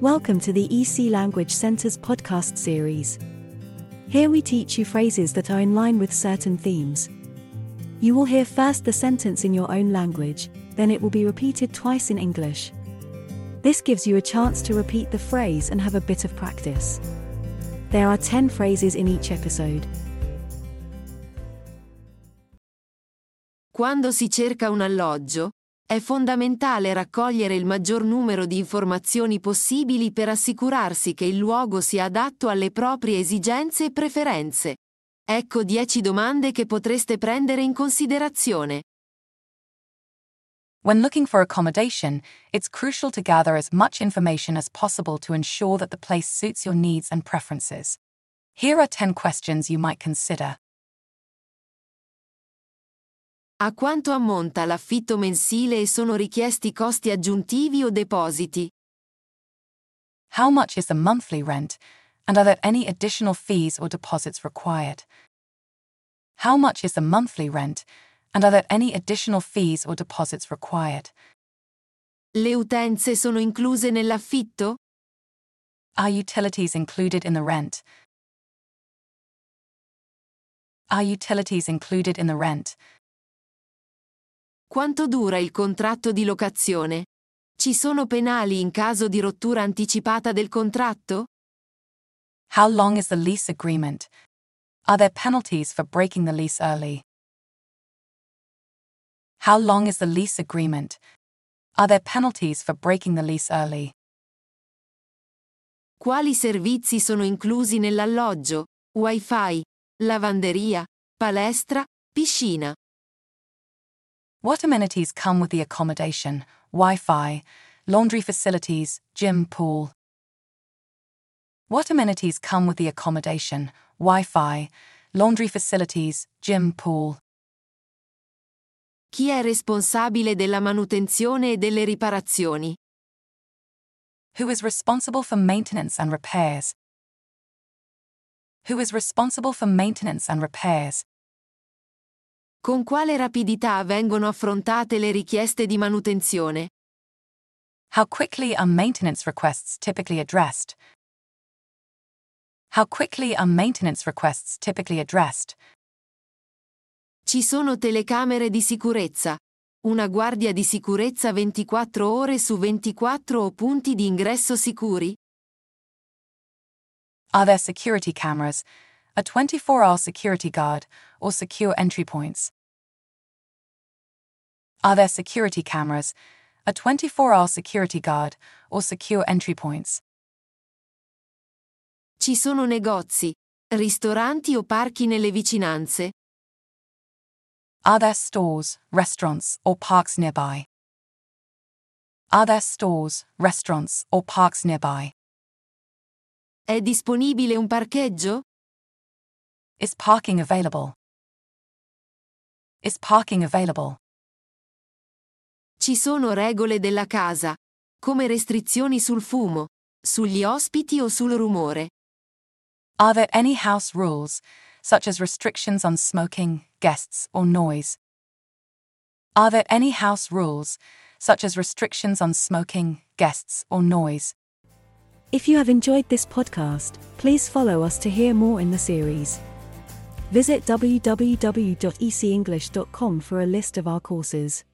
Welcome to the EC Language Center's podcast series. Here we teach you phrases that are in line with certain themes. You will hear first the sentence in your own language, then it will be repeated twice in English. This gives you a chance to repeat the phrase and have a bit of practice. There are 10 phrases in each episode. Quando si cerca un alloggio, è fondamentale raccogliere il maggior numero di informazioni possibili per assicurarsi che il luogo sia adatto alle proprie esigenze e preferenze. Ecco 10 domande che potreste prendere in considerazione. When looking for accommodation, it's crucial to gather as much information as possible to ensure that the place suits your needs and preferences. Here are 10 questions you might consider. A quanto ammonta l'affitto mensile e sono richiesti costi aggiuntivi o depositi? How much is the monthly rent, and are there any additional fees or deposits required? How much is the monthly rent, and are there any additional fees or deposits required? Le utenze sono incluse nell'affitto? Are utilities included in the rent? Are utilities included in the rent? Quanto dura il contratto di locazione? Ci sono penali in caso di rottura anticipata del contratto? How long is the lease agreement? Are there penalties for breaking the lease early? How long is the lease agreement? Are there penalties for breaking the lease early? Quali servizi sono inclusi nell'alloggio? Wi-Fi, lavanderia, palestra, piscina. What amenities come with the accommodation, Wi Fi, laundry facilities, gym, pool? What amenities come with the accommodation, Wi Fi, laundry facilities, gym, pool? Chi è responsabile della manutenzione e delle riparazioni? Who is responsible for maintenance and repairs? Who is responsible for maintenance and repairs? Con quale rapidità vengono affrontate le richieste di manutenzione? How quickly are maintenance requests typically addressed? How quickly are maintenance requests typically addressed? Ci sono telecamere di sicurezza. Una guardia di sicurezza 24 ore su 24 o punti di ingresso sicuri? Are there security cameras, a 24 hour security guard, or secure entry points? Are there security cameras, a 24 hour security guard, or secure entry points? Ci sono negozi, ristoranti o parchi nelle vicinanze? Are there stores, restaurants, or parks nearby? Are there stores, restaurants, or parks nearby? È disponibile un parcheggio? Is parking available? Is parking available? Ci sono regole della casa, come restrizioni sul fumo, sugli ospiti o sul rumore. Are there any house rules, such as restrictions on smoking, guests, or noise? Are there any house rules, such as restrictions on smoking, guests, or noise? If you have enjoyed this podcast, please follow us to hear more in the series. Visit www.ecenglish.com for a list of our courses.